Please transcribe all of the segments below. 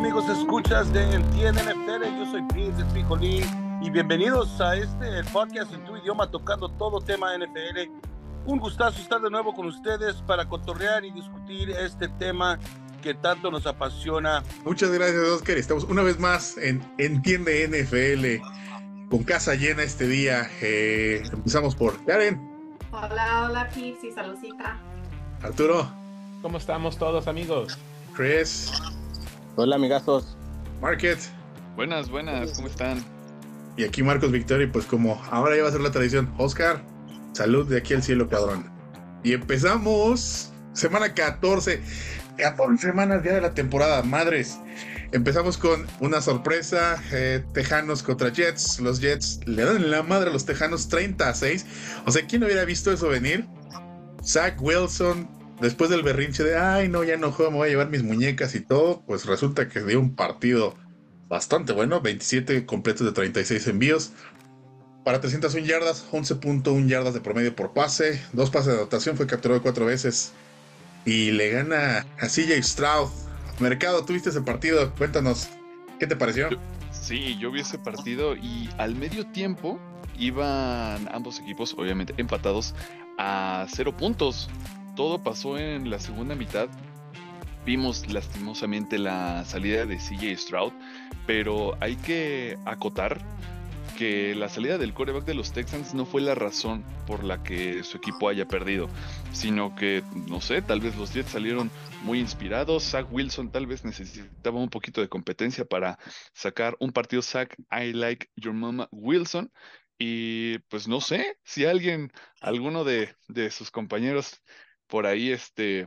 Amigos, escuchas de Entiende NFL, yo soy Prince Frijolín y bienvenidos a este podcast en tu idioma tocando todo tema NFL. Un gustazo estar de nuevo con ustedes para cotorrear y discutir este tema que tanto nos apasiona. Muchas gracias Oscar, estamos una vez más en Entiende NFL con casa llena este día. Eh, empezamos por Karen. Hola, hola Pips y saludcita. Arturo. ¿Cómo estamos todos amigos? Chris. Hola amigazos. Market. Buenas, buenas, ¿cómo están? Y aquí Marcos Victoria, pues como ahora ya va a ser la tradición, Oscar, salud de aquí al cielo, cabrón. Y empezamos semana 14, 14 semanas ya de la temporada, madres. Empezamos con una sorpresa, eh, Tejanos contra Jets. Los Jets le dan la madre a los Tejanos 30 a 6. O sea, ¿quién hubiera visto eso venir? Zach Wilson, después del berrinche de, ay, no, ya no juego, me voy a llevar mis muñecas y todo, pues resulta que dio un partido bastante bueno, 27 completos de 36 envíos. Para 301 yardas, 11.1 yardas de promedio por pase, dos pases de anotación, fue capturado cuatro veces y le gana a CJ Stroud. Mercado, tuviste ese partido, cuéntanos, ¿qué te pareció? Sí, yo vi ese partido y al medio tiempo iban ambos equipos, obviamente empatados, a cero puntos. Todo pasó en la segunda mitad. Vimos lastimosamente la salida de CJ Stroud, pero hay que acotar que la salida del coreback de los Texans no fue la razón por la que su equipo haya perdido, sino que, no sé, tal vez los Jets salieron muy inspirados, Zach Wilson tal vez necesitaba un poquito de competencia para sacar un partido. Zach I Like Your Mama Wilson, y pues no sé si alguien, alguno de, de sus compañeros por ahí, este,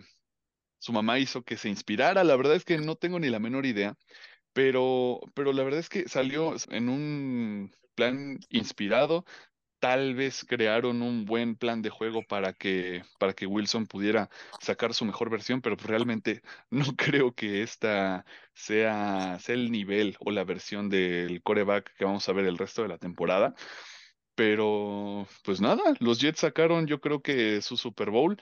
su mamá hizo que se inspirara, la verdad es que no tengo ni la menor idea. Pero, pero la verdad es que salió en un plan inspirado. Tal vez crearon un buen plan de juego para que, para que Wilson pudiera sacar su mejor versión, pero realmente no creo que esta sea, sea el nivel o la versión del coreback que vamos a ver el resto de la temporada. Pero, pues nada, los Jets sacaron yo creo que su Super Bowl.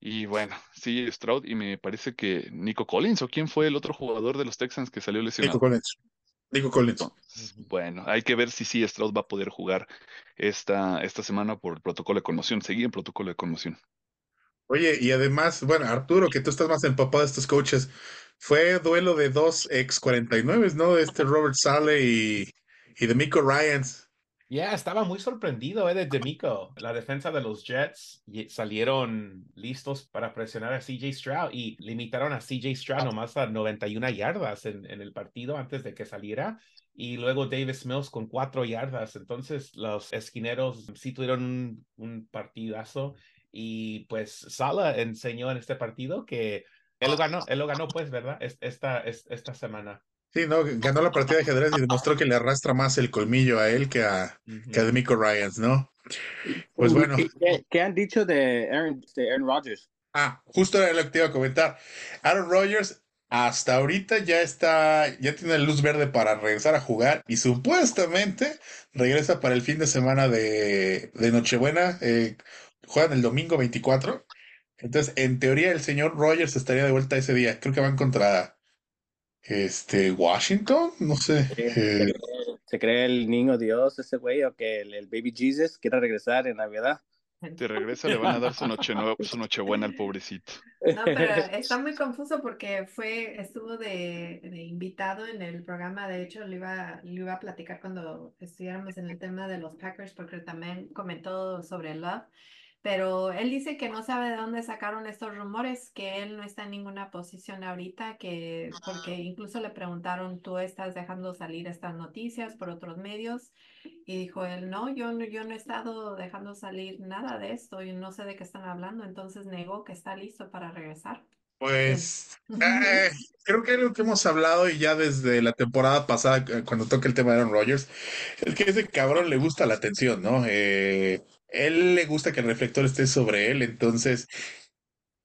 Y bueno, sí, Stroud y me parece que Nico Collins o quién fue el otro jugador de los Texans que salió lesionado. Nico Collins. Nico Collins. Bueno, hay que ver si sí Stroud va a poder jugar esta, esta semana por el protocolo de conmoción, seguir en protocolo de conmoción. Oye, y además, bueno, Arturo, que tú estás más empapado de estos coaches, fue duelo de dos ex 49, ¿no? Este Robert Sale y, y de Miko Ryans. Ya, estaba muy sorprendido eh, de Demico. La defensa de los Jets salieron listos para presionar a CJ Stroud y limitaron a CJ Stroud nomás a 91 yardas en, en el partido antes de que saliera. Y luego Davis Mills con cuatro yardas. Entonces los esquineros sí tuvieron un, un partidazo. Y pues Sala enseñó en este partido que él lo ganó, él lo ganó pues, ¿verdad? Esta, esta semana. Sí, no, ganó la partida de ajedrez y demostró que le arrastra más el colmillo a él que a, que a Demico Ryans, ¿no? Pues bueno. ¿Qué, qué han dicho de Aaron, de Aaron Rodgers? Ah, justo era lo que te iba a comentar. Aaron Rodgers hasta ahorita ya está, ya tiene luz verde para regresar a jugar y supuestamente regresa para el fin de semana de, de Nochebuena. Eh, juegan el domingo 24. Entonces, en teoría, el señor Rodgers estaría de vuelta ese día. Creo que van contra este, Washington, no sé. ¿Se cree, eh, se cree el niño Dios ese güey o que el, el baby Jesus quiera regresar en Navidad? Si regresa le van a dar su noche nueva, su noche buena al pobrecito. No, pero está muy confuso porque fue, estuvo de, de invitado en el programa, de hecho lo iba, lo iba a platicar cuando estuviéramos en el tema de los Packers, porque también comentó sobre Love, pero él dice que no sabe de dónde sacaron estos rumores, que él no está en ninguna posición ahorita, que porque incluso le preguntaron, ¿tú estás dejando salir estas noticias por otros medios? Y dijo él, no, yo no, yo no he estado dejando salir nada de esto y no sé de qué están hablando, entonces negó que está listo para regresar. Pues eh, creo que lo que hemos hablado y ya desde la temporada pasada, eh, cuando toca el tema de Aaron Rodgers, es que ese cabrón le gusta la atención, ¿no? Eh, él le gusta que el reflector esté sobre él, entonces,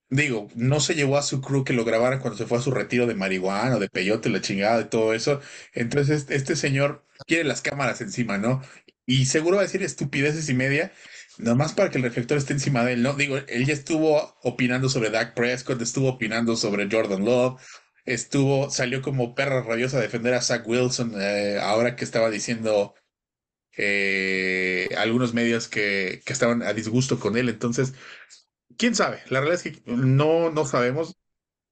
digo, no se llevó a su crew que lo grabara cuando se fue a su retiro de marihuana o de peyote, la chingada y todo eso. Entonces, este, este señor quiere las cámaras encima, ¿no? Y seguro va a decir estupideces y media, nada más para que el reflector esté encima de él, ¿no? Digo, él ya estuvo opinando sobre Dak Prescott, estuvo opinando sobre Jordan Love, estuvo, salió como perra rabiosa a defender a Zach Wilson, eh, ahora que estaba diciendo eh, algunos medios que, que, estaban a disgusto con él. Entonces, quién sabe, la realidad es que no, no sabemos.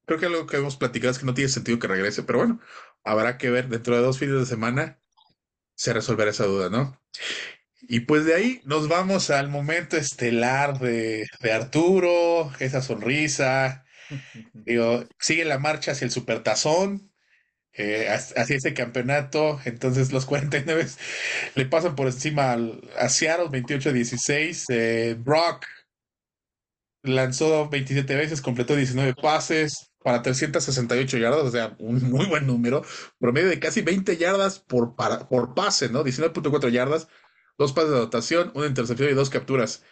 Creo que algo que hemos platicado es que no tiene sentido que regrese, pero bueno, habrá que ver dentro de dos fines de semana se resolverá esa duda, ¿no? Y pues de ahí nos vamos al momento estelar de, de Arturo, esa sonrisa. Digo, sigue la marcha hacia el supertazón, eh, hacia ese campeonato. Entonces los 49 le pasan por encima al, a Seattle 28-16. Eh, Brock lanzó 27 veces, completó 19 pases para 368 yardas, o sea, un muy buen número, promedio de casi 20 yardas por, para, por pase, ¿no? 19.4 yardas, dos pases de dotación, una intercepción y dos capturas.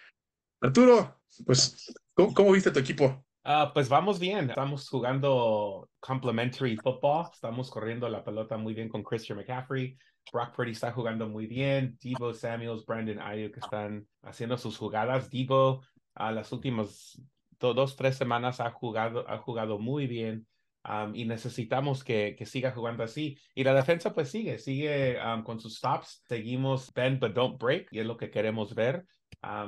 Arturo, pues, ¿cómo, viste tu equipo? Uh, pues vamos bien, estamos jugando complementary football, estamos corriendo la pelota muy bien con Christian McCaffrey, Brock Purdy está jugando muy bien, Debo Samuels, Brandon Ayuk están haciendo sus jugadas, Debo a las últimas dos, tres semanas ha jugado, ha jugado muy bien y necesitamos que, que, siga jugando así. Y la defensa pues sigue, sigue con sus stops. Seguimos bend but don't break y es lo que queremos ver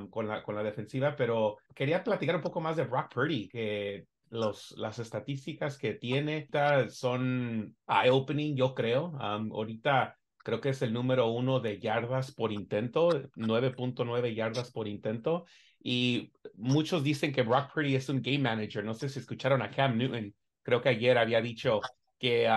con, la, con la defensiva. Pero quería platicar un poco más de Brock Purdy, que los, las estadísticas que tiene son eye-opening, yo creo. ahorita creo que es el número uno de yardas por intento, 9.9 yardas por intento. Y muchos dicen que Brock Purdy es un game manager. No sé si escucharon a Cam Newton. Creo que ayer había dicho que,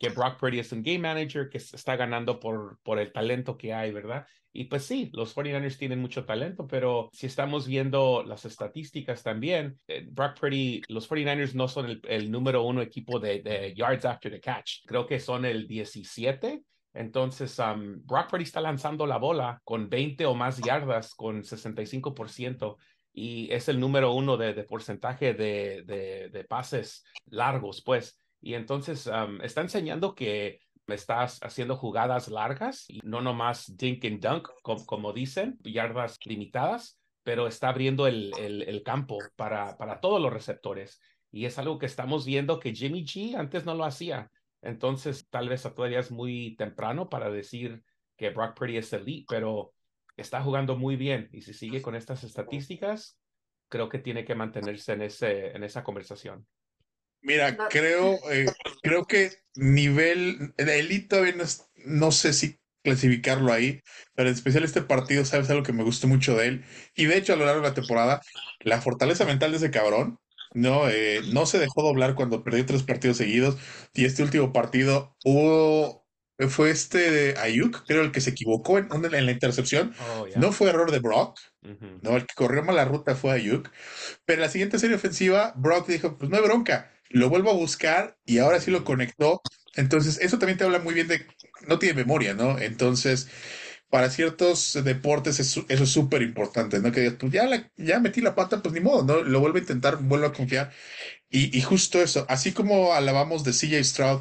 que Brock Purdy es un game manager que está ganando por, por el talento que hay, ¿verdad? Y pues sí, los 49ers tienen mucho talento, pero si estamos viendo las estadísticas también, eh, Brock Purdy, los 49ers no son el, el número uno equipo de, de, yards after the catch. Creo que son el 17 entonces, Brock Purdy está lanzando la bola con 20 o más yardas, con 65%, y es el número uno de, porcentaje de, de, pases largos, pues. Y entonces está enseñando que estás haciendo jugadas largas y no nomás dink and dunk, como, dicen, yardas limitadas, pero está abriendo el, el, el campo para, para todos los receptores. Y es algo que estamos viendo que Jimmy G antes no lo hacía. Entonces, tal vez todavía es muy temprano para decir que Brock Purdy es elite, pero está jugando muy bien. Y si sigue con estas estadísticas, creo que tiene que mantenerse en, ese, en esa conversación. Mira, creo, eh, creo que nivel de elite todavía no, no, sé si clasificarlo ahí, pero en especial este partido, sabes algo que me gustó mucho de él. Y de hecho, a lo largo de la temporada, la fortaleza mental de ese cabrón no, eh, no se dejó doblar cuando perdió tres partidos seguidos. Y este último partido hubo. Fue este de Ayuk, creo el que se equivocó en, en la intercepción. Oh, no fue error de Brock. No, el que corrió mal la ruta fue Ayuk. Pero en la siguiente serie ofensiva, Brock dijo: Pues no hay bronca. Lo vuelvo a buscar y ahora sí lo conectó. Entonces, eso también te habla muy bien de. No tiene memoria, ¿no? Entonces, para ciertos deportes eso, es súper importante, ¿no? Que pues ya, ya metí la pata, pues ni modo, ¿no? Lo vuelvo a intentar, vuelvo a confiar. Y, y justo eso, así como alabamos de CJ Stroud,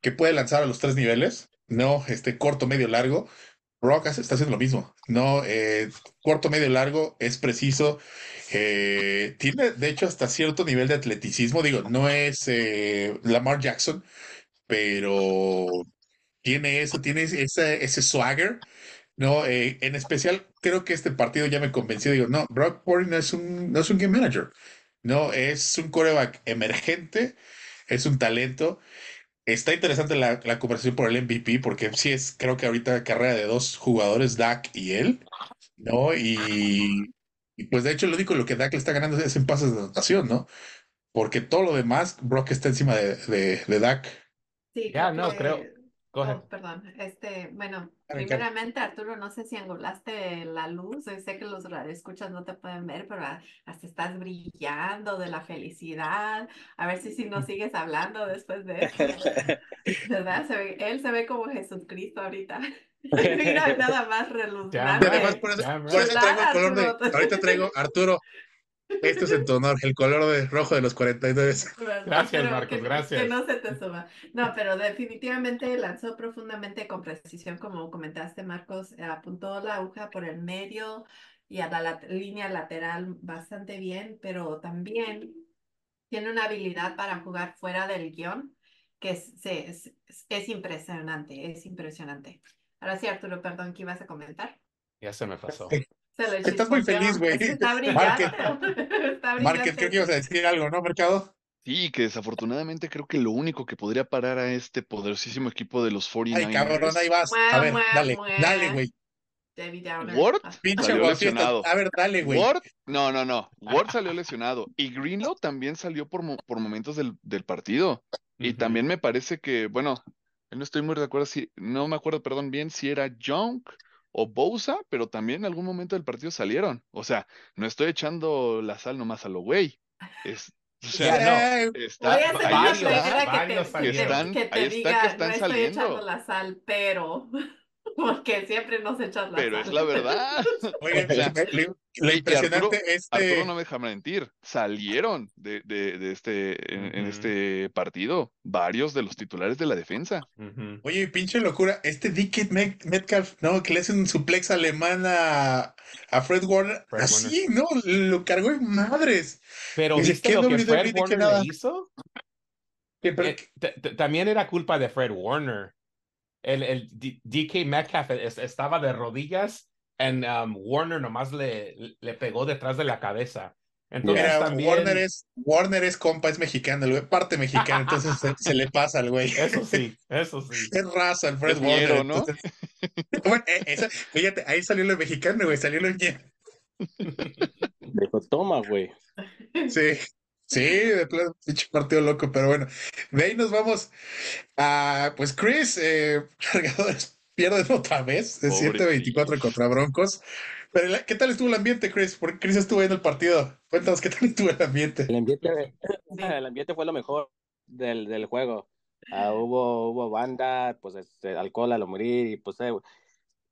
que puede lanzar a los tres niveles, ¿no? Este corto, medio, largo, Brock está haciendo lo mismo, ¿no? Eh, corto, medio, largo, es preciso. Eh, tiene, de hecho, hasta cierto nivel de atleticismo. Digo, no es eh, Lamar Jackson, pero tiene eso, tiene ese, ese swagger no, eh, en especial, creo que este partido ya me convenció. Digo, no, Brock Purdy no es un, no es un game manager. No, es un coreback emergente, es un talento. Está interesante la, la, conversación por el MVP, porque sí es, creo que ahorita carrera de dos jugadores, Dak y él, ¿no? Y, y pues de hecho lo único lo que Dak le está ganando es en pases de anotación, ¿no? Porque todo lo demás, Brock está encima de, de, de Dak. Sí, ya, no, creo Oh, perdón, este, bueno, primeramente Arturo, no sé si angulaste la luz, sé que los escuchas no te pueden ver, pero hasta estás brillando de la felicidad, a ver si, si no sigues hablando después de eso, ¿verdad? él se ve como Jesucristo ahorita. Mira, nada más reluciente. por eso, traigo el color de, ahorita traigo, Arturo, este es en tu honor, el color de rojo de los 49. Gracias, Marcos, gracias. Que no se te suba. No, pero definitivamente lanzó profundamente con precisión, como comentaste, Marcos, apuntó la aguja por el medio y a la, línea lateral bastante bien, pero también tiene una habilidad para jugar fuera del guion que es, sí, es, es- es impresionante, es impresionante. Ahora sí, Arturo, perdón, ¿qué ibas a comentar? Ya se me pasó. Se lo Estás muy feliz, güey. Está brillante. Market, creo que ibas a decir algo, ¿no, Mercado? Sí, que desafortunadamente creo que lo único que podría parar a este poderosísimo equipo de los 49ers. Ay, cabrón, ahí vas. A ver, Mua, dale, mua, dale, güey. David Downer. Ward, Ah, Pinche Salió lesionado. A ver, dale, güey. Ward, no, no, no. Ward salió lesionado. Y Greenlow también salió por, mo- por momentos del, del partido. Y también me parece que, bueno, no estoy muy de acuerdo si, no me acuerdo, perdón, bien si era Junk o Bosa, pero también en algún momento del partido salieron. O sea, no estoy echando la sal nomás a lo güey. Es, o sea, Eh, está, ahí varios, está, que varios te, salieron. que, Están- que te ahí está diga, que están no estoy saliendo". echando la sal, pero... Porque siempre nos echas la pero sal. es la verdad. Oigan, O sea, me- lo, impresionante Arturo este. no me deja mentir, salieron de, de, de este, en, este partido varios de los titulares de la defensa. Oye, pinche locura. Este Dick Met- Metcalf, ¿no? Que le hace un suplex alemán a, a Fred Warner. Fred Así, ¿no? Lo cargó en madres. Pero Dice, ¿viste ¿qué lo que Fred que Warner hizo? Que- pero- Eh, también era culpa de Fred Warner. El, el D- DK Metcalf es- estaba de rodillas y Warner nomás le, le pegó detrás de la cabeza. Entonces Mira, también... Warner es, Warner es compa, es mexicano, el güey, parte mexicana, entonces se, se le pasa al güey. Eso sí, eso sí. Es raza el Fred Es Warner. ¿no? entonces- Bueno, esa- fíjate, ahí salió lo mexicano, güey, salió lo. Dijo, toma, güey. Sí, sí, de plano, pinche partido loco, pero bueno, de ahí nos vamos a, pues Chris, eh, cargadores pierden otra vez, de Pobrecillos. 7-24 contra Broncos. Pero, ¿qué tal estuvo el ambiente, Chris? Porque Chris estuvo ahí en el partido. Cuéntanos, ¿qué tal estuvo el ambiente? El ambiente, el ambiente fue lo mejor del, del juego. Ah, hubo, hubo banda, pues este, alcohol a lo morir y pues eh,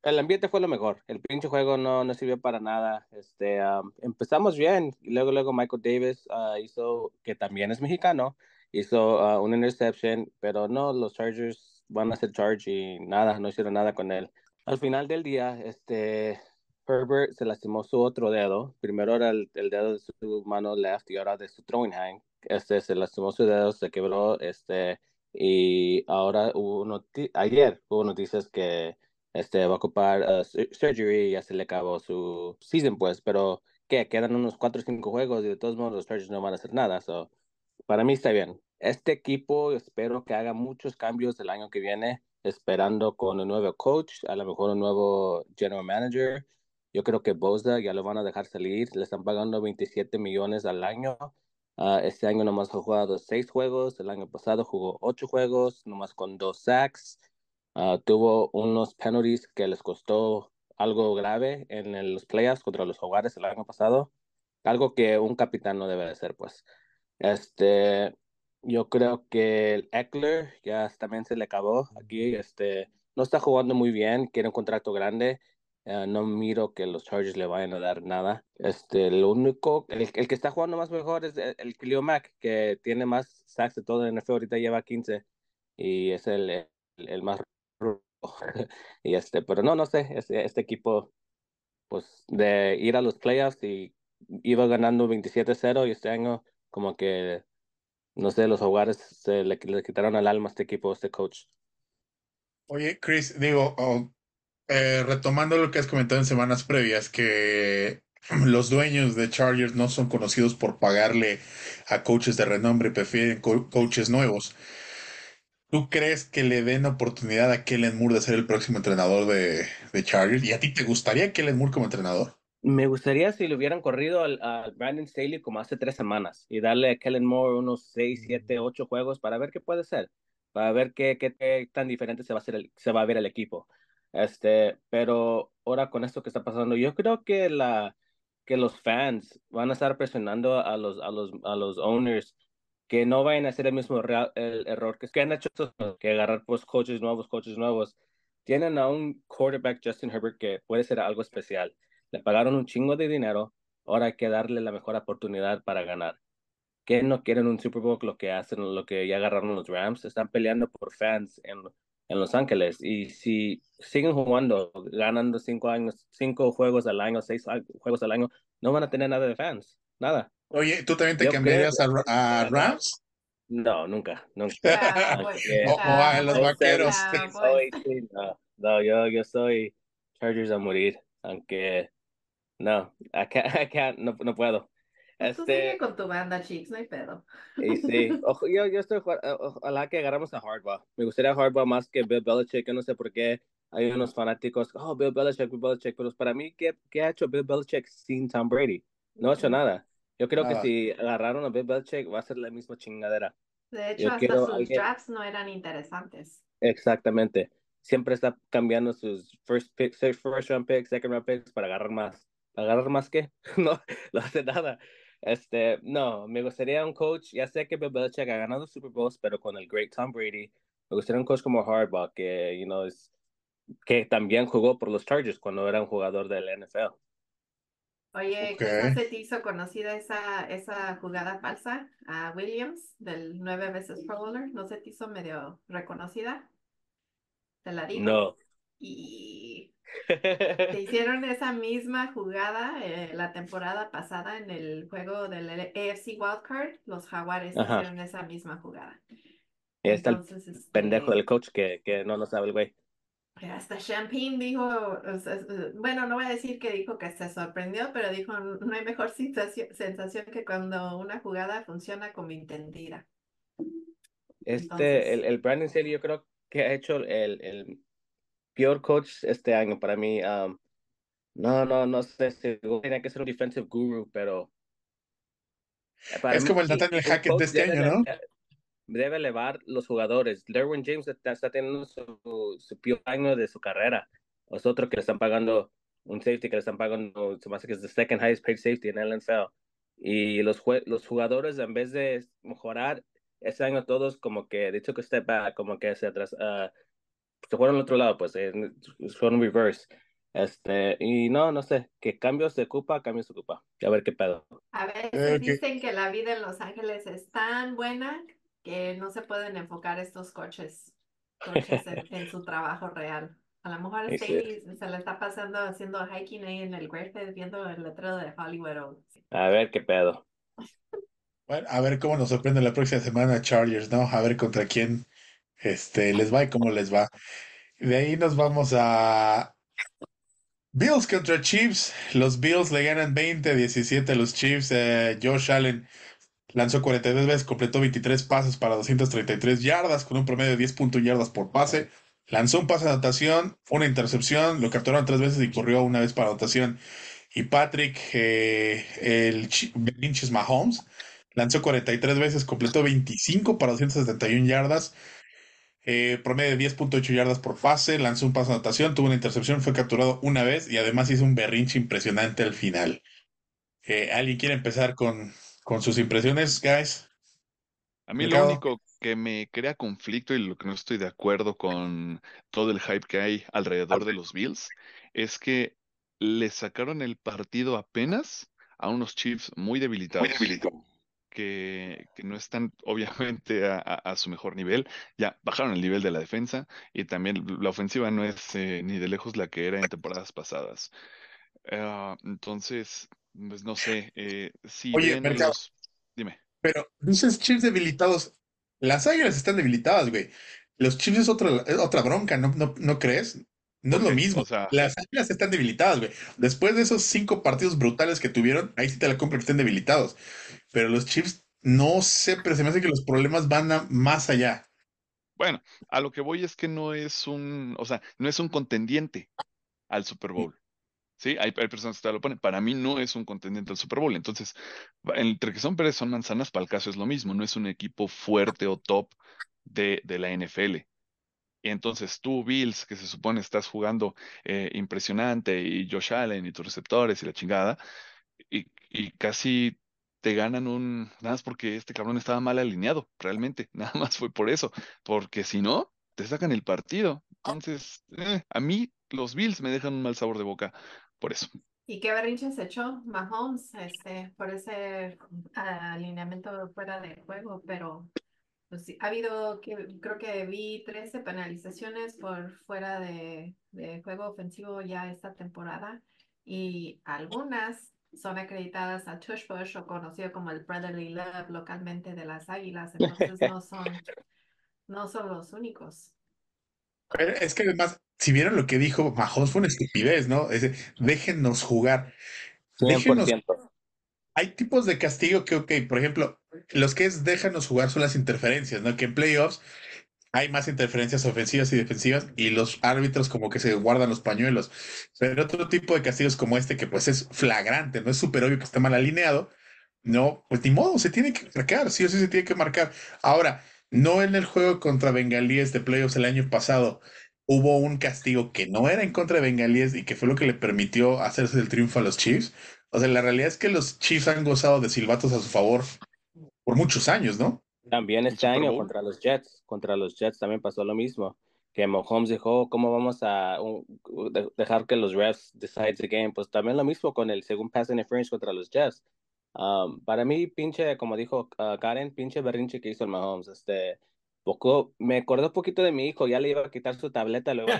el ambiente fue lo mejor. El pinche juego no, no sirvió para nada. Este, am, empezamos bien y luego, luego Michael Davis ah, hizo, que también es mexicano, hizo ah, una interception, pero no, los Chargers van a hacer charge y nada, no hicieron nada con él. Al final del día, este, Herbert se lastimó su otro dedo. Primero era el, el dedo de su mano left y ahora de su throwing hand. Este se lastimó su dedo, se quebró, este, y ahora hubo ayer hubo noticias que este va a ocupar uh, sur- surgery ya se le acabó su season, pues, pero que quedan unos cuatro o cinco juegos y de todos modos los Chargers no van a hacer nada, so, para mí está bien. Este equipo espero que haga muchos cambios el año que viene, esperando con un nuevo coach, a lo mejor un nuevo general manager. Yo creo que Bosa ya lo van a dejar salir, le están pagando 27 millones al año. Ah, este año nomás ha jugado seis juegos, el año pasado jugó ocho juegos, nomás con dos sacks. Ah, tuvo unos penalties que les costó algo grave en el- los playoffs contra los Jaguares el año pasado, algo que un capitán no debe de hacer, pues. Este, yo creo que el Eckler ya también se le acabó aquí, este, no está jugando muy bien, quiere un contrato grande. Eh, no miro que los Chargers le vayan a dar nada. Este, lo único, el, el que está jugando más mejor es el, el Khalil Mack, que tiene más sacks de todo en NFL, ahorita lleva 15 y es el, el, el más. y este, pero no, no sé, este, este equipo, pues de ir a los playoffs y iba ganando 27-0 y este año como que, no sé, los jugadores se le, le quitaron el alma a este equipo, a este coach. Oye, Chris, digo, oh, eh, retomando lo que has comentado en semanas previas, que los dueños de Chargers no son conocidos por pagarle a coaches de renombre, prefieren co- coaches nuevos. ¿Tú crees que le den oportunidad a Kellen Moore de ser el próximo entrenador de, de Chargers? ¿Y a ti te gustaría Kellen Moore como entrenador? Me gustaría si le hubieran corrido al, al Brandon Staley como hace tres semanas y darle a Kellen Moore unos seis, siete, ocho juegos para ver qué puede ser, para ver qué, qué, qué tan diferente se va a hacer el, se va a ver el equipo. Este, pero ahora con esto que está pasando, yo creo que la que los fans van a estar presionando a los a los a los owners que no vayan a hacer el mismo error que, han hecho que agarrar pues coaches nuevos, coaches nuevos. Tienen a un quarterback Justin Herbert que puede ser algo especial. Le pagaron un chingo de dinero, ahora hay que darle la mejor oportunidad para ganar. Que no quieren un Super Bowl lo que hacen, lo que ya agarraron los Rams, están peleando por fans en, en Los Ángeles. Y si siguen jugando, ganando cinco años, cinco juegos al año, seis a- juegos al año, no van a tener nada de fans, nada. Oye, ¿tú también te Yo cambiarías a, creo- a Rams? No, nunca, nunca. Cowboys, Aunque- Ojo, ah, los vaqueros. Soy- sí, no, no, yo, yo soy Chargers a morir, aunque no, I can't, I can't, no, no puedo. Pues Tú sigue Este, con tu banda, chicos, no hay pedo. y sí, ojo, yo, yo estoy, o- ojalá que agarramos a Hardball. Me gustaría Hardball más que Bill Belichick, yo no sé por qué hay unos fanáticos, oh, Bill Belichick, Bill Belichick, pero para mí, ¿qué, qué ha hecho Bill Belichick sin Tom Brady? No ha hecho nada. Yo creo que Nada. si agarraron a Bill Belichick va a ser la misma chingadera. De hecho, Yo hasta quiero sus alguien- drafts no eran interesantes. Exactamente. Siempre está cambiando sus first pick, first round picks, second round picks para agarrar más. ¿Agarrar más qué? No, no hace nada. Este, no, me gustaría un coach, ya sé que Bill Belichick ha ganado Super Bowls, pero con el great Tom Brady, me gustaría un coach como Harbaugh, que, you know, es, que también jugó por los Chargers cuando era un jugador del NFL. Oye, Ok. quizás se te hizo conocida esa, esa jugada falsa a Williams del nueve veces Pro Bowler. ¿No se te hizo medio reconocida? Te la digo. No. Y te hicieron esa misma jugada eh, la temporada pasada en el juego del AFC Wildcard. Los Jaguares Ajá. hicieron esa misma jugada. Ahí está el Entonces, este, pendejo del coach que, que no lo sabe el güey. Hasta Champagne dijo, o sea, eh, bueno, no voy a decir que dijo que se sorprendió, pero dijo, no hay mejor sensación, sensación que cuando una jugada funciona como entendida. Este, Entonces- el, el Brandon Staley yo creo que ha hecho el, el peor coach este año para mí. um, no, no, no sé si tiene que ser un defensive guru, pero eh, para Es mí, como el Nathaniel Hackett de este año, ¿no? Debe elevar los jugadores. Derwin James está, está teniendo su, su peor año de su carrera. Es otro que le están pagando un safety que le están pagando, se me hace que es the second highest paid safety en el NFL. Y los, jue- los jugadores, en vez de mejorar, ese año todos como que, de hecho que step back, como que se atrás, ah, se fueron al otro lado, pues, eh, fueron reverse. Este, y no, no sé, que cambios se ocupa, cambios se ocupa. A ver qué pedo. A veces Eh, que- dicen que la vida en Los Ángeles es tan buena que no se pueden enfocar estos coches, coches en, en su trabajo real. A lo mejor Sí, sí. Staley se le está pasando haciendo hiking ahí en el Great viendo el letrero de Hollywood. o- A ver qué pedo. Bueno, a ver cómo nos sorprende la próxima semana Chargers, ¿no? A ver contra quién este, les va y cómo les va. De ahí nos vamos a Bills contra Chiefs. Los Bills le ganan 20-17 a los Chiefs. Eh, Josh Allen lanzó 42 veces, completó 23 pases para 233 yardas con un promedio de 10.1 yardas por pase. Lanzó un pase de anotación, una intercepción, lo capturaron tres veces y corrió una vez para anotación. Y Patrick, eh, el Mahomes, lanzó 43 veces, completó 25 para 271 yardas, eh, promedio de 10.8 yardas por pase, lanzó un pase de anotación, tuvo una intercepción, fue capturado una vez y además hizo un berrinche impresionante al final. Eh, ¿Alguien quiere empezar con, con sus impresiones, guys? A mí lo único que me crea conflicto y lo que no estoy de acuerdo con todo el hype que hay alrededor de los Bills es que le sacaron el partido apenas a unos Chiefs muy debilitados. Que, que no están obviamente a, a- a su mejor nivel. Ya bajaron el nivel de la defensa y también la ofensiva no es eh, ni de lejos la que era en temporadas pasadas. Ah, entonces, pues no sé, eh, si Oye, ven Mercado. los... Dime. Pero dices Chiefs debilitados. Las águilas están debilitadas, güey. Los Chiefs es otra, es otra bronca, ¿no, no, no crees? No es lo mismo. o sea- Las águilas están debilitadas, güey. Después de esos cinco partidos brutales que tuvieron, ahí sí te la compro que estén debilitados. Pero los Chiefs, no sé, pero se me hace que los problemas van a- más allá. Bueno, a lo que voy es que no es un, o sea, no es un contendiente al Super Bowl. Sí, hay, hay personas que te lo ponen. Para mí no es un contendiente al Super Bowl. Entonces, entre que son peras son manzanas, para el caso es lo mismo. No es un equipo fuerte o top de, de la NFL. Y entonces tú, Bills, que se supone estás jugando eh, impresionante, y Josh Allen y tus receptores y la chingada, y, y casi te ganan un, nada más porque este cabrón estaba mal alineado, realmente, nada más fue por eso, porque si no, te sacan el partido. Entonces, eh, a mí los Bills me dejan un mal sabor de boca por eso. ¿Y qué berrinche se echó Mahomes este, por ese ah, alineamiento fuera de juego? Pero pues, ha habido, que, creo que vi 13 penalizaciones por fuera de, de juego ofensivo ya esta temporada y algunas son acreditadas a Tush Push o conocido como el Brotherly Love localmente de las Águilas, entonces no son, no son los únicos. Pero es que además, si vieron lo que dijo Mahomes, fue una estupidez, ¿no? Es, déjennos jugar. Déjenos, 100%. hay tipos de castigo que, ok, por ejemplo, los que es déjanos jugar son las interferencias, ¿no? Que en playoffs hay más interferencias ofensivas y defensivas y los árbitros como que se guardan los pañuelos. Pero otro tipo de castigos como este que pues es flagrante, no es súper obvio que está mal alineado, no, pues ni modo, se tiene que marcar, sí o sí se tiene que marcar. Ahora, no en el juego contra Bengalíes de playoffs el año pasado hubo un castigo que no era en contra de Bengalíes y que fue lo que le permitió hacerse el triunfo a los Chiefs. O sea, la realidad es que los Chiefs han gozado de silbatos a su favor por muchos años, ¿no? También El este Super año Bowl. contra los Jets, contra los Jets también pasó lo mismo, que Mahomes dijo, ¿cómo vamos a dejar que los refs decide the game? Pues también lo mismo con el segundo pass interference contra los Jets. Um, para mí, pinche, como dijo uh, Karen, pinche berrinche que hizo el Mahomes, este, poco, me acordó un poquito de mi hijo, ya le iba a quitar su tableta, luego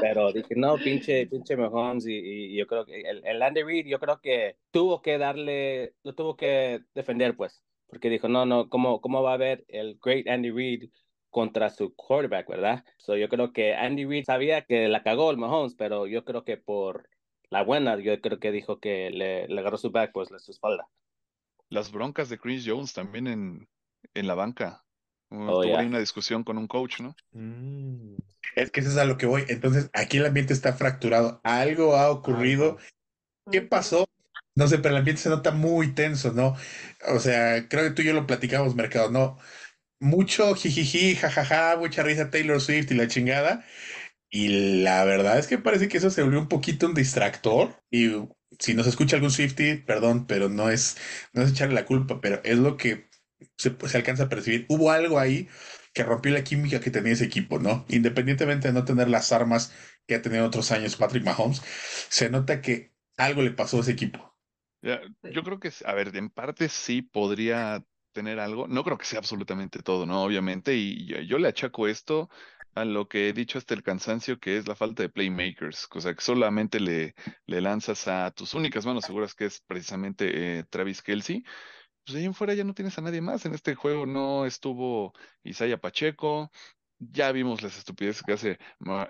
pero dije, no, pinche, pinche Mahomes, y, y yo creo que el, el Andy Reid, yo creo que tuvo que darle, lo tuvo que defender, pues, porque dijo, no, no, ¿cómo, cómo va a haber el great Andy Reid contra su quarterback, verdad? So, yo creo que Andy Reid sabía que la cagó el Mahomes, pero yo creo que por la buena, yo creo que dijo que le, le agarró su back, pues, la- su espalda. Las broncas de Chris Jones también en, en la banca. Oh, tuvo yeah. una discusión con un coach, ¿no? Mm. Es que eso es a lo que voy. Entonces, aquí el ambiente está fracturado. Algo ha ocurrido. ¿Qué pasó? No sé, pero el ambiente se nota muy tenso, ¿no? O sea, creo que tú y yo lo platicamos, Mercado, ¿no? Mucho jijiji, jajaja, mucha risa Taylor Swift y la chingada. Y la verdad es que parece que eso se volvió un poquito un distractor. Y si nos escucha algún Swifty, perdón, pero no es, no es echarle la culpa, pero es lo que se, se alcanza a percibir. Hubo algo ahí que rompió la química que tenía ese equipo, ¿no? Independientemente de no tener las armas que ha tenido otros años Patrick Mahomes, se nota que algo le pasó a ese equipo. Yo creo que, a ver, en parte sí podría tener algo. No creo que sea absolutamente todo, ¿no? Obviamente, y yo, yo le achaco esto a lo que he dicho hasta el cansancio, que es la falta de playmakers, o sea, que solamente le, le lanzas a tus únicas manos seguras, que es precisamente eh, Travis Kelsey. Pues ahí en fuera ya no tienes a nadie más. En este juego no estuvo Isaiah Pacheco. Ya vimos las estupideces que hace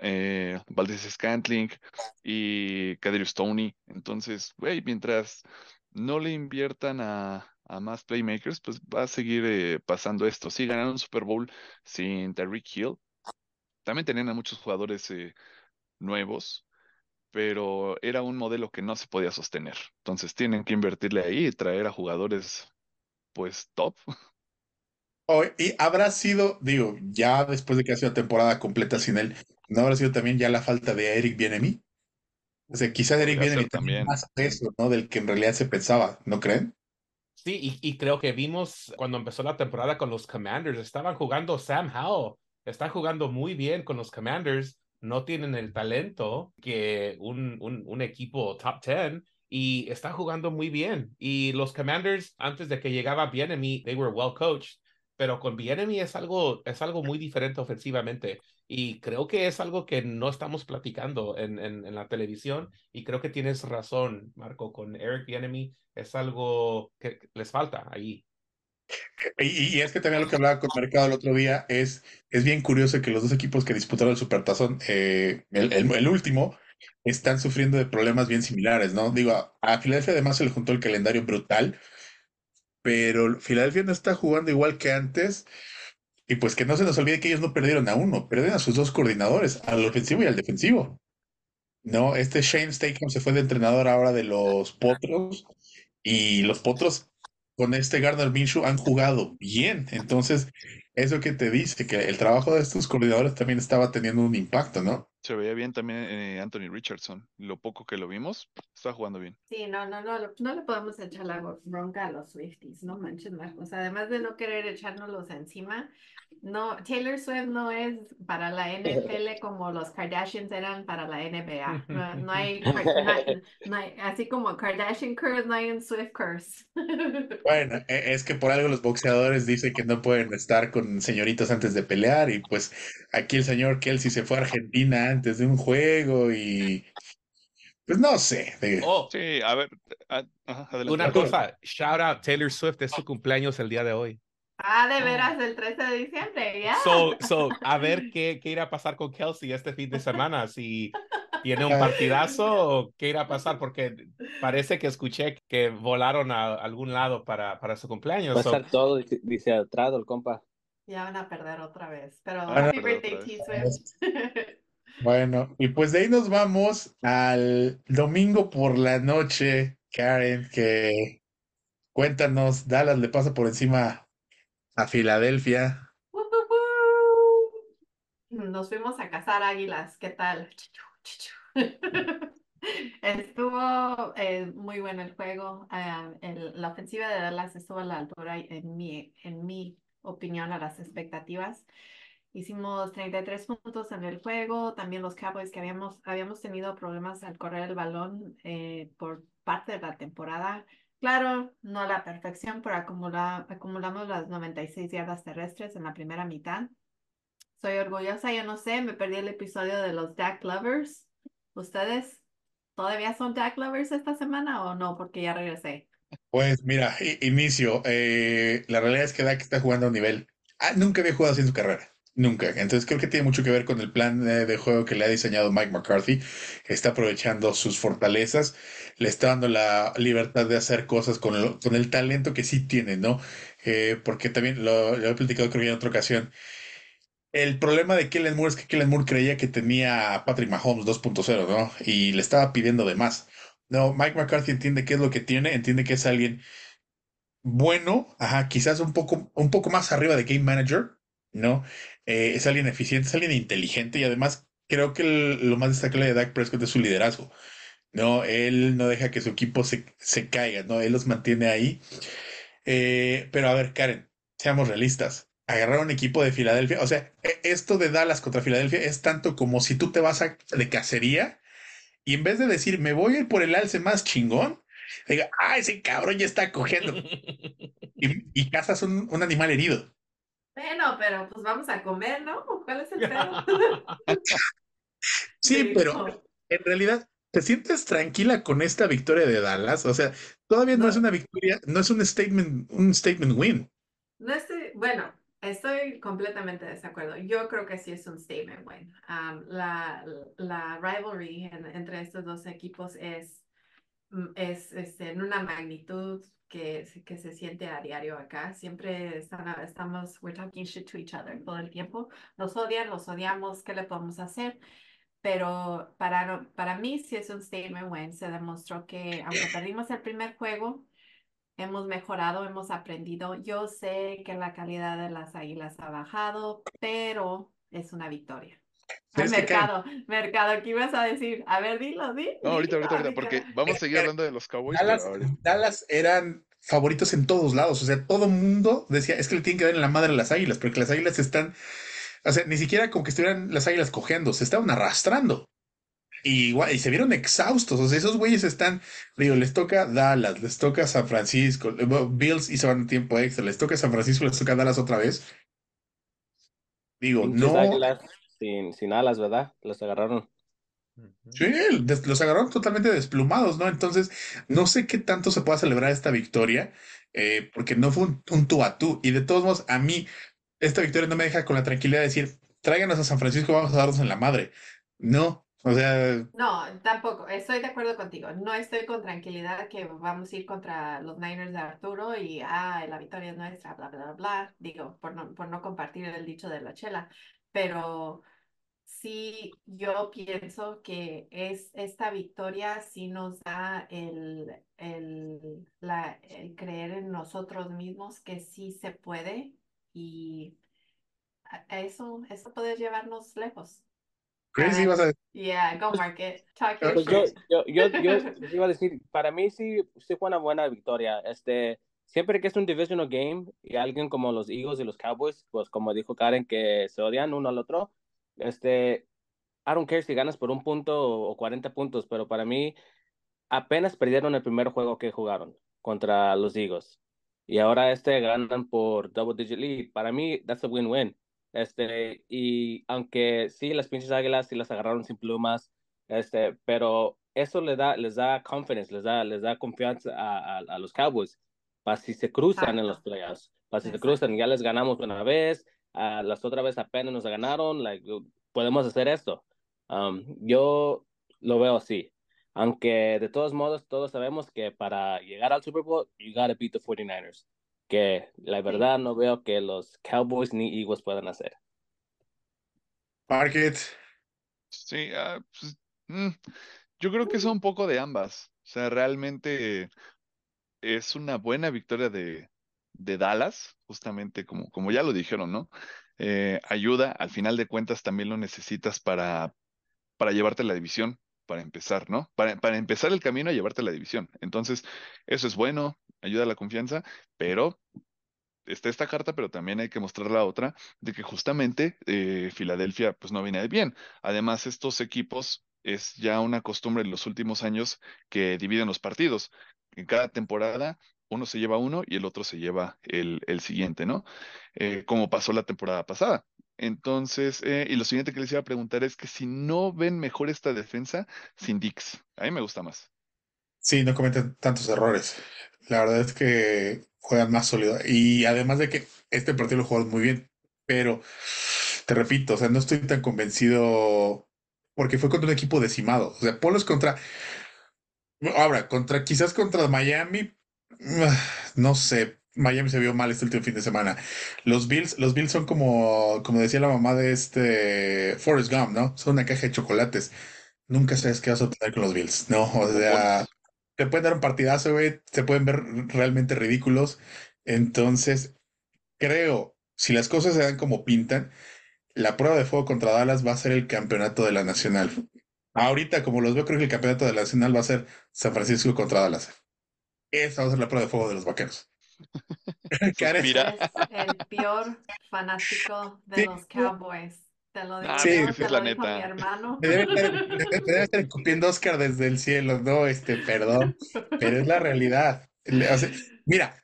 eh, Valdez Scantling y Kadrius Stoney. Entonces, güey, mientras no le inviertan a, a más playmakers, pues va a seguir eh, pasando esto. Sí, ganaron un Super Bowl sin Tyreek Hill. También tenían a muchos jugadores eh, nuevos, pero era un modelo que no se podía sostener. Entonces tienen que invertirle ahí y traer a jugadores, pues, top. Oh, y habrá sido, digo, ya después de que ha sido temporada completa sin él, ¿no habrá sido también ya la falta de Eric Bienemi? O sea, quizás Eric Bienemi también. más peso, ¿no? Del que en realidad se pensaba, ¿no creen? Sí, y, y creo que vimos cuando empezó la temporada con los Commanders, estaban jugando Sam Howell, está jugando muy bien con los Commanders, no tienen el talento que un, un, equipo top 10 y está jugando muy bien. Y los Commanders, antes de que llegaba Bienemy, they were well coached, pero con Bienemy es algo, es algo muy diferente ofensivamente. Y creo que es algo que no estamos platicando en, en, en la televisión. Y creo que tienes razón, Marco, con Eric Bienemy es algo que les falta ahí. Y, es que también lo que hablaba con Mercado el otro día es, es bien curioso que los dos equipos que disputaron el Supertazón, eh, el, último, están sufriendo de problemas bien similares, ¿no? Digo, a, Filadelfia además se le juntó el calendario brutal, pero Filadelfia no está jugando igual que antes. Y pues que no se nos olvide que ellos no perdieron a uno, perdieron a sus dos coordinadores, al ofensivo y al defensivo. No, este Shane Statham se fue de entrenador ahora de los Potros y los Potros con este Gardner Minshew han jugado bien. Entonces, eso que te dice que el trabajo de estos coordinadores también estaba teniendo un impacto, ¿no? Se veía bien también eh, Anthony Richardson. Lo poco que lo vimos, está jugando bien. Sí, no, no, no, no le podemos echar la bronca a los Swifties, no manches, Marcos. Además de no querer echárnoslos encima, no, Taylor Swift no es para la NFL como los Kardashians eran para la NBA. No, no hay, no hay- no hay- así como Kardashian curse, no hay un Swift curse. Bueno, e- es que por algo los boxeadores dicen que no pueden estar con señoritas antes de pelear y pues aquí el señor Kelsey se fue a Argentina antes de un juego y Pues no sé. de- Oh, Sí, a ver, a- una cosa, shout out Taylor Swift, es su cumpleaños el día de hoy. Ah, de veras, el 13 de diciembre, ya. So, so, a ver qué, qué irá a pasar con Kelsey este fin de semana, si tiene un partidazo o qué irá a pasar, porque parece que escuché que volaron a algún lado para, para su cumpleaños. Va a so- estar todo dice- diseatrado el compa. Ya van a perder otra vez. Pero Van a happy birthday, otra T Swift. Bueno, y pues de ahí nos vamos al domingo por la noche, Karen, que cuéntanos, Dallas le pasa por encima a Filadelfia. Nos fuimos a cazar águilas. ¿Qué tal? Estuvo eh, muy bueno el juego. Ah, la ofensiva de Dallas estuvo a la altura, en mi, en mi opinión, a las expectativas. Hicimos 33 puntos en el juego. También los Cowboys que habíamos, habíamos tenido problemas al correr el balón eh, por parte de la temporada. Claro, no a la perfección, pero acumula- acumulamos las 96 yardas terrestres en la primera mitad. Soy orgullosa, yo no sé, me perdí el episodio de los Dak Lovers. ¿Ustedes todavía son Dak Lovers esta semana o no? Porque ya regresé. Pues mira, inicio. eh, la realidad es que Dak está jugando a un nivel. Ah, nunca había jugado así en su carrera. Nunca. Entonces creo que tiene mucho que ver con el plan eh, de juego que le ha diseñado Mike McCarthy. Está aprovechando sus fortalezas, le está dando la libertad de hacer cosas con, lo- con el talento que sí tiene, ¿no? Eh, porque también lo, lo he platicado creo que en otra ocasión. El problema de Kellen Moore es que Kellen Moore creía que tenía a Patrick Mahomes 2.0, ¿no? Y le estaba pidiendo de más. No, Mike McCarthy entiende qué es lo que tiene, entiende que es alguien bueno, ajá, quizás un poco, un poco más arriba de Game Manager, ¿no? Eh, es alguien eficiente, es alguien inteligente y además creo que el- lo más destacable de Dak Prescott es su liderazgo, ¿no? Él no deja que su equipo se, se caiga, ¿no? Él los mantiene ahí. Eh, pero a ver, Karen, seamos realistas. Agarrar un equipo de Filadelfia, o sea, e- esto de Dallas contra Filadelfia es tanto como si tú te vas a, de cacería y en vez de decir, me voy a ir por el alce más chingón, diga, ah, ese cabrón ya está cogiendo y, y cazas un, un animal herido. Bueno, pero pues vamos a comer, ¿no? ¿Cuál es el pedo? Sí, pero en realidad, ¿te sientes tranquila con esta victoria de Dallas? O sea, todavía no, No. es una victoria, no es un statement, un statement win. No estoy, bueno, estoy completamente de desacuerdo. Yo creo que sí es un statement win. Um, la, la rivalry en- entre estos dos equipos es, mm, es, este, en una magnitud que, que se siente a diario acá. Siempre están, a- estamos, we're talking shit to each other todo el tiempo. Nos odian, los odiamos, ¿qué le podemos hacer? Pero para, para mí sí es un statement win. Se demostró que aunque perdimos el primer juego, hemos mejorado, hemos aprendido. Yo sé que la calidad de las águilas ha bajado, pero es una victoria. Que, mercado, mercado, ¿qué ibas a decir? A ver, dilo, di. No, ahorita, dilo, ahorita, ahorita, porque vamos a seguir hablando de los Cowboys, Dallas, Dallas eran favoritos en todos lados. O sea, todo mundo decía, es que le tienen que dar en la madre a las águilas, porque las águilas están, o sea, ni siquiera como que estuvieran las águilas cogiendo, se estaban arrastrando. Y, se vieron exhaustos. O sea, esos güeyes están, digo, les toca Dallas, les toca San Francisco, eh, Bills y se van a tiempo extra, les toca San Francisco, les toca Dallas otra vez. Digo, no. águilas sin, sin alas, ¿verdad? Los agarraron. Sí, los agarraron totalmente desplumados, ¿no? Entonces, no sé qué tanto se pueda celebrar esta victoria, eh, porque no fue un, un tú a tú. Y de todos modos, a mí, esta victoria no me deja con la tranquilidad de decir, tráiganos a San Francisco, vamos a darnos en la madre. No, o sea, No, tampoco, estoy de acuerdo contigo. No estoy con tranquilidad que vamos a ir contra los Niners de Arturo y, ah, la victoria es nuestra, bla, bla, bla, bla. Digo, por no, por no compartir el dicho de la chela, pero sí, yo pienso que es esta victoria sí nos da el, el, la, el creer en nosotros mismos que sí se puede y eso, eso puede llevarnos lejos. Chris, ver. ibas a Yeah, go market. Talk your Pues yo, shit. yo, yo, yo iba a decir, para mí sí, sí fue una buena victoria. Este, siempre que es un divisional game y alguien como los Eagles y los Cowboys, pues como dijo Karen, que se odian uno al otro, este, I don't care si ganas por un punto o 40 puntos, pero para mí apenas perdieron el primer juego que jugaron contra los Eagles. Y ahora este ganan por double digit lead. Para mí, that's a win-win. Este, y aunque sí, las pinches águilas sí las agarraron sin plumas, este, pero eso les da, les da confidence, les da, les da confianza a, a, a los Cowboys para si se cruzan en los playoffs, para si se cruzan, ya les ganamos una vez, uh, las otra vez apenas nos ganaron, like, podemos hacer esto. Um, yo lo veo así. Aunque de todos modos, todos sabemos que para llegar al Super Bowl, you gotta beat the 49ers. Que la verdad no veo que los Cowboys ni Eagles puedan hacer. Market. Sí, uh, pues, mm, yo creo que es un poco de ambas. O sea, realmente es una buena victoria de, de Dallas, justamente como, como ya lo dijeron, ¿no? Eh, ayuda, al final de cuentas también lo necesitas para, para llevarte la división, para empezar, ¿no? Para, para empezar el camino a llevarte la división. Entonces, eso es bueno, ayuda a la confianza, pero está esta carta, pero también hay que mostrar la otra, de que justamente eh, Filadelfia pues no viene de bien. Además, estos equipos es ya una costumbre en los últimos años que dividen los partidos. En cada temporada uno se lleva uno y el otro se lleva el, el siguiente, ¿no? Eh, como pasó la temporada pasada. Entonces, eh, y lo siguiente que les iba a preguntar es que si no ven mejor esta defensa sin Dix, a mí me gusta más. Sí, no cometen tantos errores. La verdad es que juegan más sólido. Y además de que este partido lo juegan muy bien, pero te repito, o sea, no estoy tan convencido porque fue contra un equipo decimado. O sea, Polos contra. Ahora, contra quizás contra Miami, no sé. Miami se vio mal este último fin de semana. Los Bills, los Bills son como, como decía la mamá de este Forrest Gump, ¿no? Son una caja de chocolates. Nunca sabes qué vas a obtener con los Bills, ¿no? O sea, te pueden dar un partidazo, güey. Se pueden ver realmente ridículos. Entonces, creo, si las cosas se dan como pintan, la prueba de fuego contra Dallas va a ser el campeonato de la Nacional. Ahorita, como los veo, creo que el campeonato de la Nacional va a ser San Francisco contra Dallas. Esa va a ser la prueba de fuego de los vaqueros. Karen. Es el peor fanático de sí. los Cowboys. Te lo digo, Ah, pues, te es lo la dijo neta. mi hermano. Me debe, estar- me debe estar escupiendo Oscar desde el cielo, no, este, perdón, pero es la realidad. Le- o sea, mira,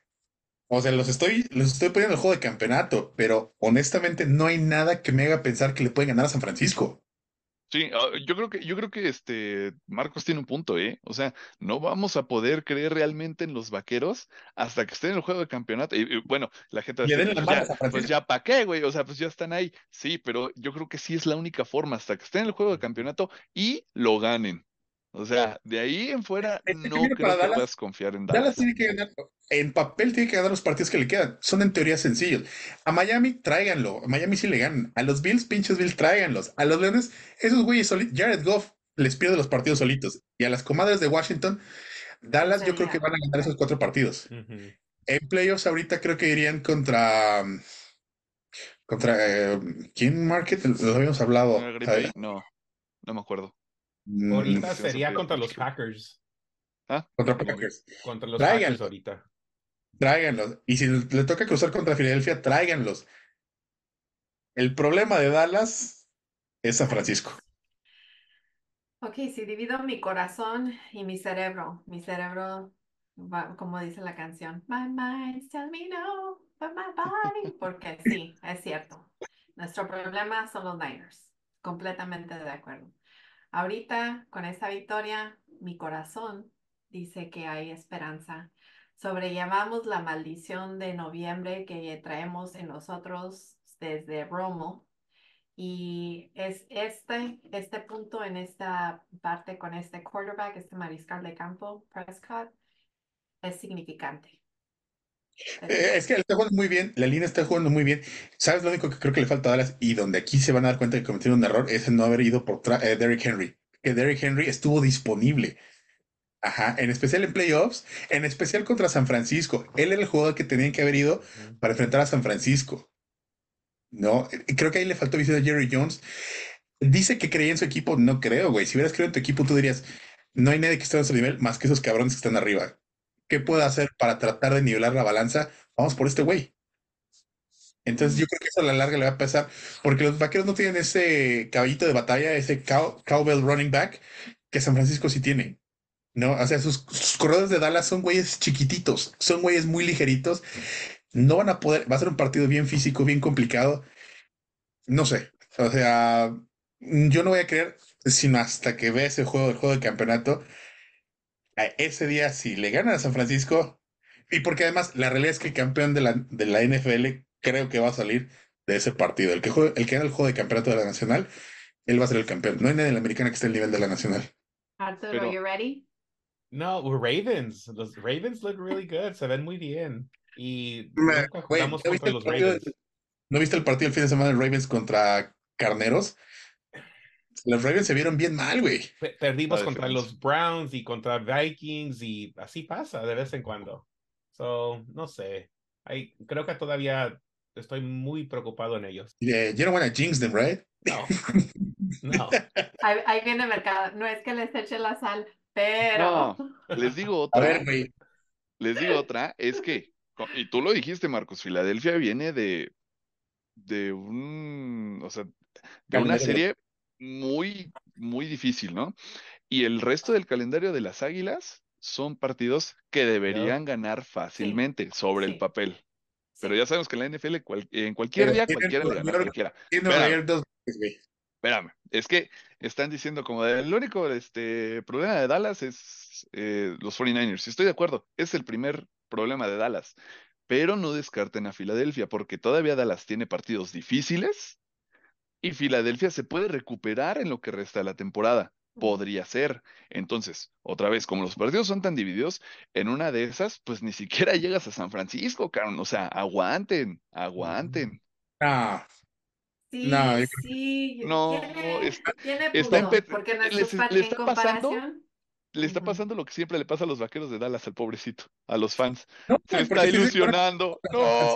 o sea, los estoy, los estoy poniendo el juego de campeonato, pero honestamente no hay nada que me haga pensar que le pueden ganar a San Francisco. Sí, ah, yo creo que, yo creo que este Marcos tiene un punto, ¿eh? O sea, no vamos a poder creer realmente en los vaqueros hasta que estén en el juego de campeonato. Y, y, bueno, la gente va a decir, pues ya, pues ya, ¿para qué, güey? O sea, pues ya están ahí. Sí, pero yo creo que sí es la única forma hasta que estén en el juego de campeonato y lo ganen. O sea, de ahí en fuera Este no creo que Dallas- puedas confiar en Dallas Dallas. tiene que ganar, en papel tiene que ganar los partidos que le quedan. Son en teoría sencillos. A Miami, tráiganlo. A Miami sí le ganan. A los Bills, pinches Bills, tráiganlos. A los Leones, esos güeyes solitos. Jared Goff les pierde los partidos solitos. Y a las comadres de Washington, Dallas, yo creo que van a ganar esos cuatro partidos. En playoffs, ahorita creo que irían contra. Contra. eh, ¿Quién, Market? Los habíamos hablado. No, no me acuerdo. Mm, Ahorita sería se contra los Packers. Ah, Contra Packers. Contra los Traigan. Packers ahorita. Tráiganlos. Y si le toca cruzar contra Filadelfia, tráiganlos. El problema de Dallas es San Francisco. Ok, si divido mi corazón y mi cerebro, mi cerebro, va, como dice la canción, My mind tell me no, but my body, porque sí, es cierto. Nuestro problema son los Niners, completamente de acuerdo. Ahorita, con esta victoria, mi corazón dice que hay esperanza. Sobrellevamos la maldición de noviembre que traemos en nosotros desde Romo. Y es este, este punto en esta parte con este quarterback, este mariscal de campo, Prescott, es significante. Eh, es que está jugando muy bien, la línea está jugando muy bien. ¿Sabes lo único que creo que le falta a Dallas? Y donde aquí se van a dar cuenta que cometieron un error es el no haber ido por eh, Derrick Henry. Que Derrick Henry estuvo disponible. Ajá, en especial en playoffs, en especial contra San Francisco. Él era el jugador que tenían que haber ido para enfrentar a San Francisco. No, creo que ahí le faltó visión a Jerry Jones. Dice que creía en su equipo, no creo, güey. Si hubieras creído en tu equipo, tú dirías, no hay nadie que esté a nuestro nivel más que esos cabrones que están arriba. ¿Qué puedo hacer para tratar de nivelar la balanza? Vamos por este güey. Entonces yo creo que eso a la larga le va a pesar, porque los vaqueros no tienen ese caballito de batalla, ese cow- cowbell running back que San Francisco sí tiene. No, o sea, sus, sus corredores de Dallas son güeyes chiquititos, son güeyes muy ligeritos. No van a poder, va a ser un partido bien físico, bien complicado. No sé, o sea, yo no voy a creer, sino hasta que ve ese juego, el juego de campeonato. A ese día, si le ganan a San Francisco, y porque además la realidad es que el campeón de la, de la NFL creo que va a salir de ese partido. El que, juegue, el que gana el juego de campeonato de la nacional, él va a ser el campeón. No hay nadie en la americana que esté al nivel de la nacional. Arthur, Pero- are you ready? No, Ravens. Los Ravens look really good. Se ven muy bien. Y Me- jugamos ¿no viste los partido Ravens. ¿No viste el partido el fin de semana de Ravens contra Carneros? Los Ravens se vieron bien mal, güey. Pe- Perdimos contra los Browns y contra Vikings y así pasa de vez en cuando. So, no sé. Ahí, creo que todavía estoy muy preocupado en ellos. Yeah, you don't want to jinx them, right? No. No. Ahí, ahí viene mercado. No es que les eche la sal, pero. Les digo A otra. ver, güey. Les digo otra, es que, y tú lo dijiste, Marcos, Filadelfia viene de, de un, o sea, de una serie muy, muy difícil, ¿no? Y el resto del calendario de las Águilas son partidos que deberían ganar fácilmente sobre el papel. Pero Sí. ya sabemos que en la NFL, cual- en cualquier Pero día, cualquiera le gana cualquiera. Espérame. dos veces. Espérame, es que están diciendo como de, el único este, problema de Dallas es eh, los 49ers. Y estoy de acuerdo, es el primer problema de Dallas. Pero no descarten a Filadelfia, porque todavía Dallas tiene partidos difíciles y Filadelfia se puede recuperar en lo que resta de la temporada. Podría ser. Entonces, otra vez, como los partidos son tan divididos, en una de esas, pues ni siquiera llegas a San Francisco, cabrón. O sea, aguanten, aguanten. Ah, Sí, No, yo sí. No, tiene, está- tiene está en punto, pe- porque les- le está pasando comparación. Le está pasando lo que siempre le pasa a los vaqueros de Dallas, al pobrecito, a los fans. no, Se está porque ilusionando. No.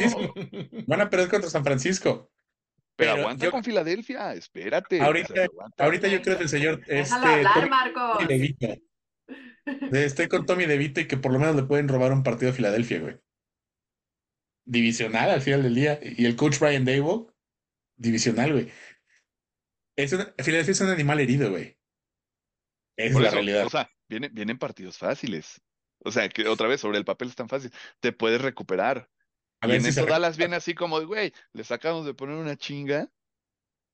Van a perder contra San Francisco. Pero Pero aguanta yo- con Filadelfia, espérate. Ahorita- o sea, aguanta. Ahorita yo creo que el señor este, hablar, Tommy Marcos. DeVito. Estoy con Tommy DeVito y que por lo menos le pueden robar un partido a Filadelfia, güey. Divisional al final del día. Y el coach Brian Dable, divisional, güey. Es una- Filadelfia es un animal herido, güey. Por es la eso, realidad. O sea, vienen, vienen partidos fáciles. O sea, que otra vez sobre el papel es tan fácil. Te puedes recuperar. A y ver en si eso se re- Dallas viene así como de, güey, les acabamos de poner una chinga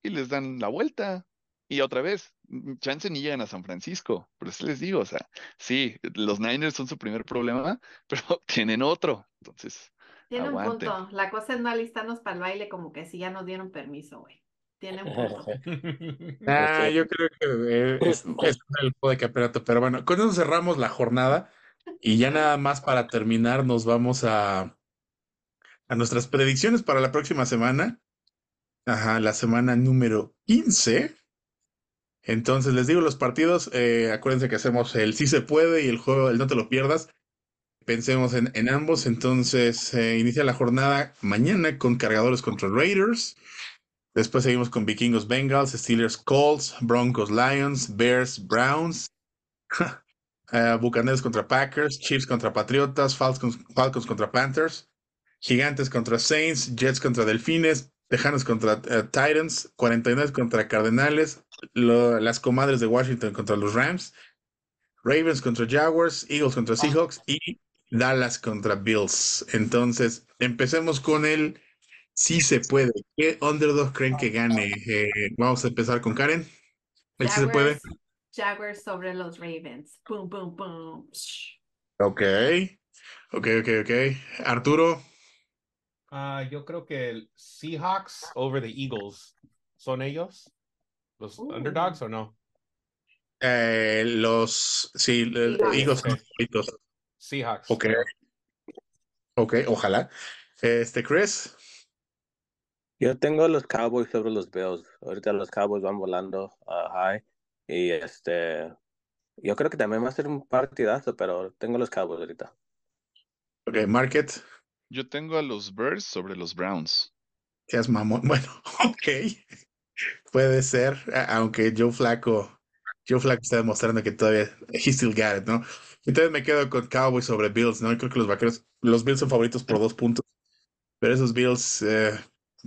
y les dan la vuelta. Y otra vez, mm, chance ni llegan a San Francisco. Pero eso les digo, o sea, sí, los Niners son su primer problema, pero tienen otro. Entonces, Tiene un punto. La cosa es no alistarnos para el baile como que si ya nos dieron permiso, güey. Tiene un punto. Ah, yo creo que es, es el juego de campeonato. Pero bueno, con eso cerramos la jornada. Y ya nada más para terminar, nos vamos a, a nuestras predicciones para la próxima semana. Ajá, la semana número 15. Entonces les digo los partidos. eh, acuérdense que hacemos el sí se puede y el juego, el no te lo pierdas. Pensemos en, en ambos. Entonces eh, inicia la jornada mañana con cargadores contra Raiders. Después seguimos con Vikingos Bengals, Steelers Colts, Broncos Lions, Bears Browns, eh, Bucaneros contra Packers, Chiefs contra Patriotas, Falcons, Falcons contra Panthers, Gigantes contra Saints, Jets contra Delfines, Tejanos contra eh, Titans, 49 contra Cardenales, lo- las comadres de Washington contra los Rams, Ravens contra Jaguars, Eagles contra Seahawks y Dallas contra Bills. Entonces, empecemos con el sí se puede. ¿Qué underdog creen que gane? Eh, vamos a empezar con Karen. El sí se puede. Jaguars, Jaguars sobre los Ravens. Boom, boom, boom. Ok. Ok, ok, ok. Arturo. Ah, yo creo que el Seahawks over the Eagles. ¿Son ellos? ¿Los Uh. underdogs o no? eh, los. Sí. Eagles son favoritos. Seahawks. Ok. Ok, ojalá. Este, Chris. Yo tengo los Cowboys sobre los Bills. Ahorita los Cowboys van volando a high. Y este, yo creo que también va a ser un partidazo, pero tengo los Cowboys ahorita. Ok, Market. Yo tengo a los Bears sobre los Browns. Seas mamón. Bueno, ok. Puede ser, aunque Joe Flaco. Joe Flaco está demostrando que todavía. He still got it, ¿no? Entonces me quedo con Cowboys sobre Bills, ¿no? Creo que los vaqueros. Los Bills son favoritos por dos puntos. Pero esos Bills. eh,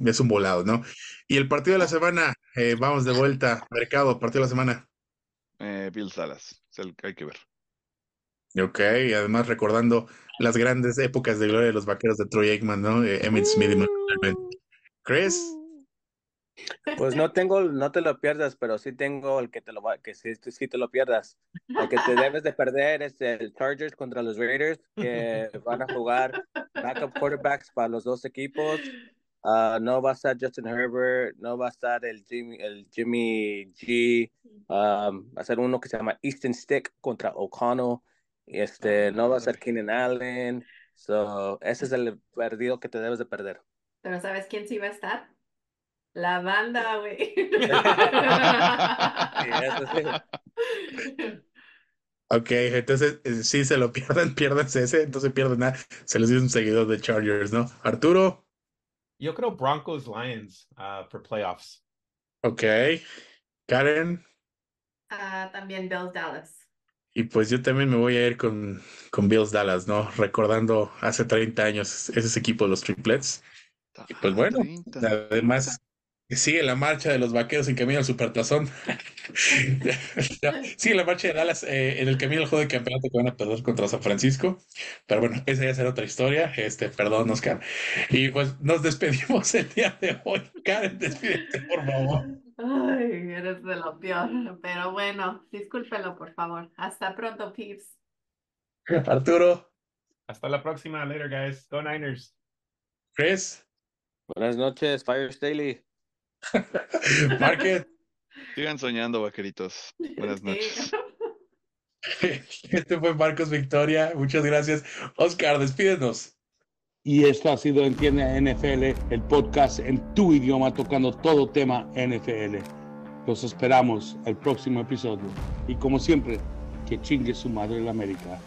es un volado, ¿no? Y el partido de la semana. eh, vamos de vuelta. Mercado, partido de la semana. Eh, Bills Dallas, es el que hay que ver. Ok, y además recordando las grandes épocas de gloria de los vaqueros de Troy Aikman, ¿no? Eh, Emmitt Smith y Irvin. Chris. Pues no tengo, no te lo pierdas, pero sí tengo el que te lo va, que sí, sí te lo pierdas. El que te debes de perder es el Chargers contra los Raiders, que van a jugar backup quarterbacks para los dos equipos. Uh, no va a estar Justin Herbert, no va a estar el Jimmy, el Jimmy G. Um, va a ser uno que se llama Easton Stick contra O'Connell. Este, no va a ser Keenan Allen. So, ese es el perdido que te debes de perder. Pero ¿sabes quién sí va a estar? La banda, güey. Ok, entonces eh, si se lo pierden, pierden ese, entonces pierden nada. Se les dice un seguidor de Chargers, ¿no? Arturo. Yo creo Broncos Lions uh, for playoffs. Ok. Karen. Uh, también Bills Dallas. Y pues yo también me voy a ir con, con Bills Dallas, ¿no? Recordando hace 30 años ese equipo de los triplets. Y pues bueno, 30. además Sigue la marcha de los vaqueros en camino al supertazón. Sigue la marcha de Dallas eh, en el camino al juego de campeonato que van a perder contra San Francisco. Pero bueno, esa ya será otra historia. Este, perdón, Oscar. Y pues nos despedimos el día de hoy. Karen, despídete, por favor. Ay, eres de lo peor. Pero bueno, discúlpelo, por favor. Hasta pronto, peeps. Arturo. Hasta la próxima. Later, guys. Go Niners. Chris. Buenas noches, Fire Staley. Market. Sigan soñando, vaqueritos. Buenas noches. Este fue Marcos Victoria. Muchas gracias. Oscar, despídenos. Y esto ha sido Entiende NFL, el podcast en tu idioma tocando todo tema NFL. Los esperamos el próximo episodio. Y como siempre, que chingue su madre la América.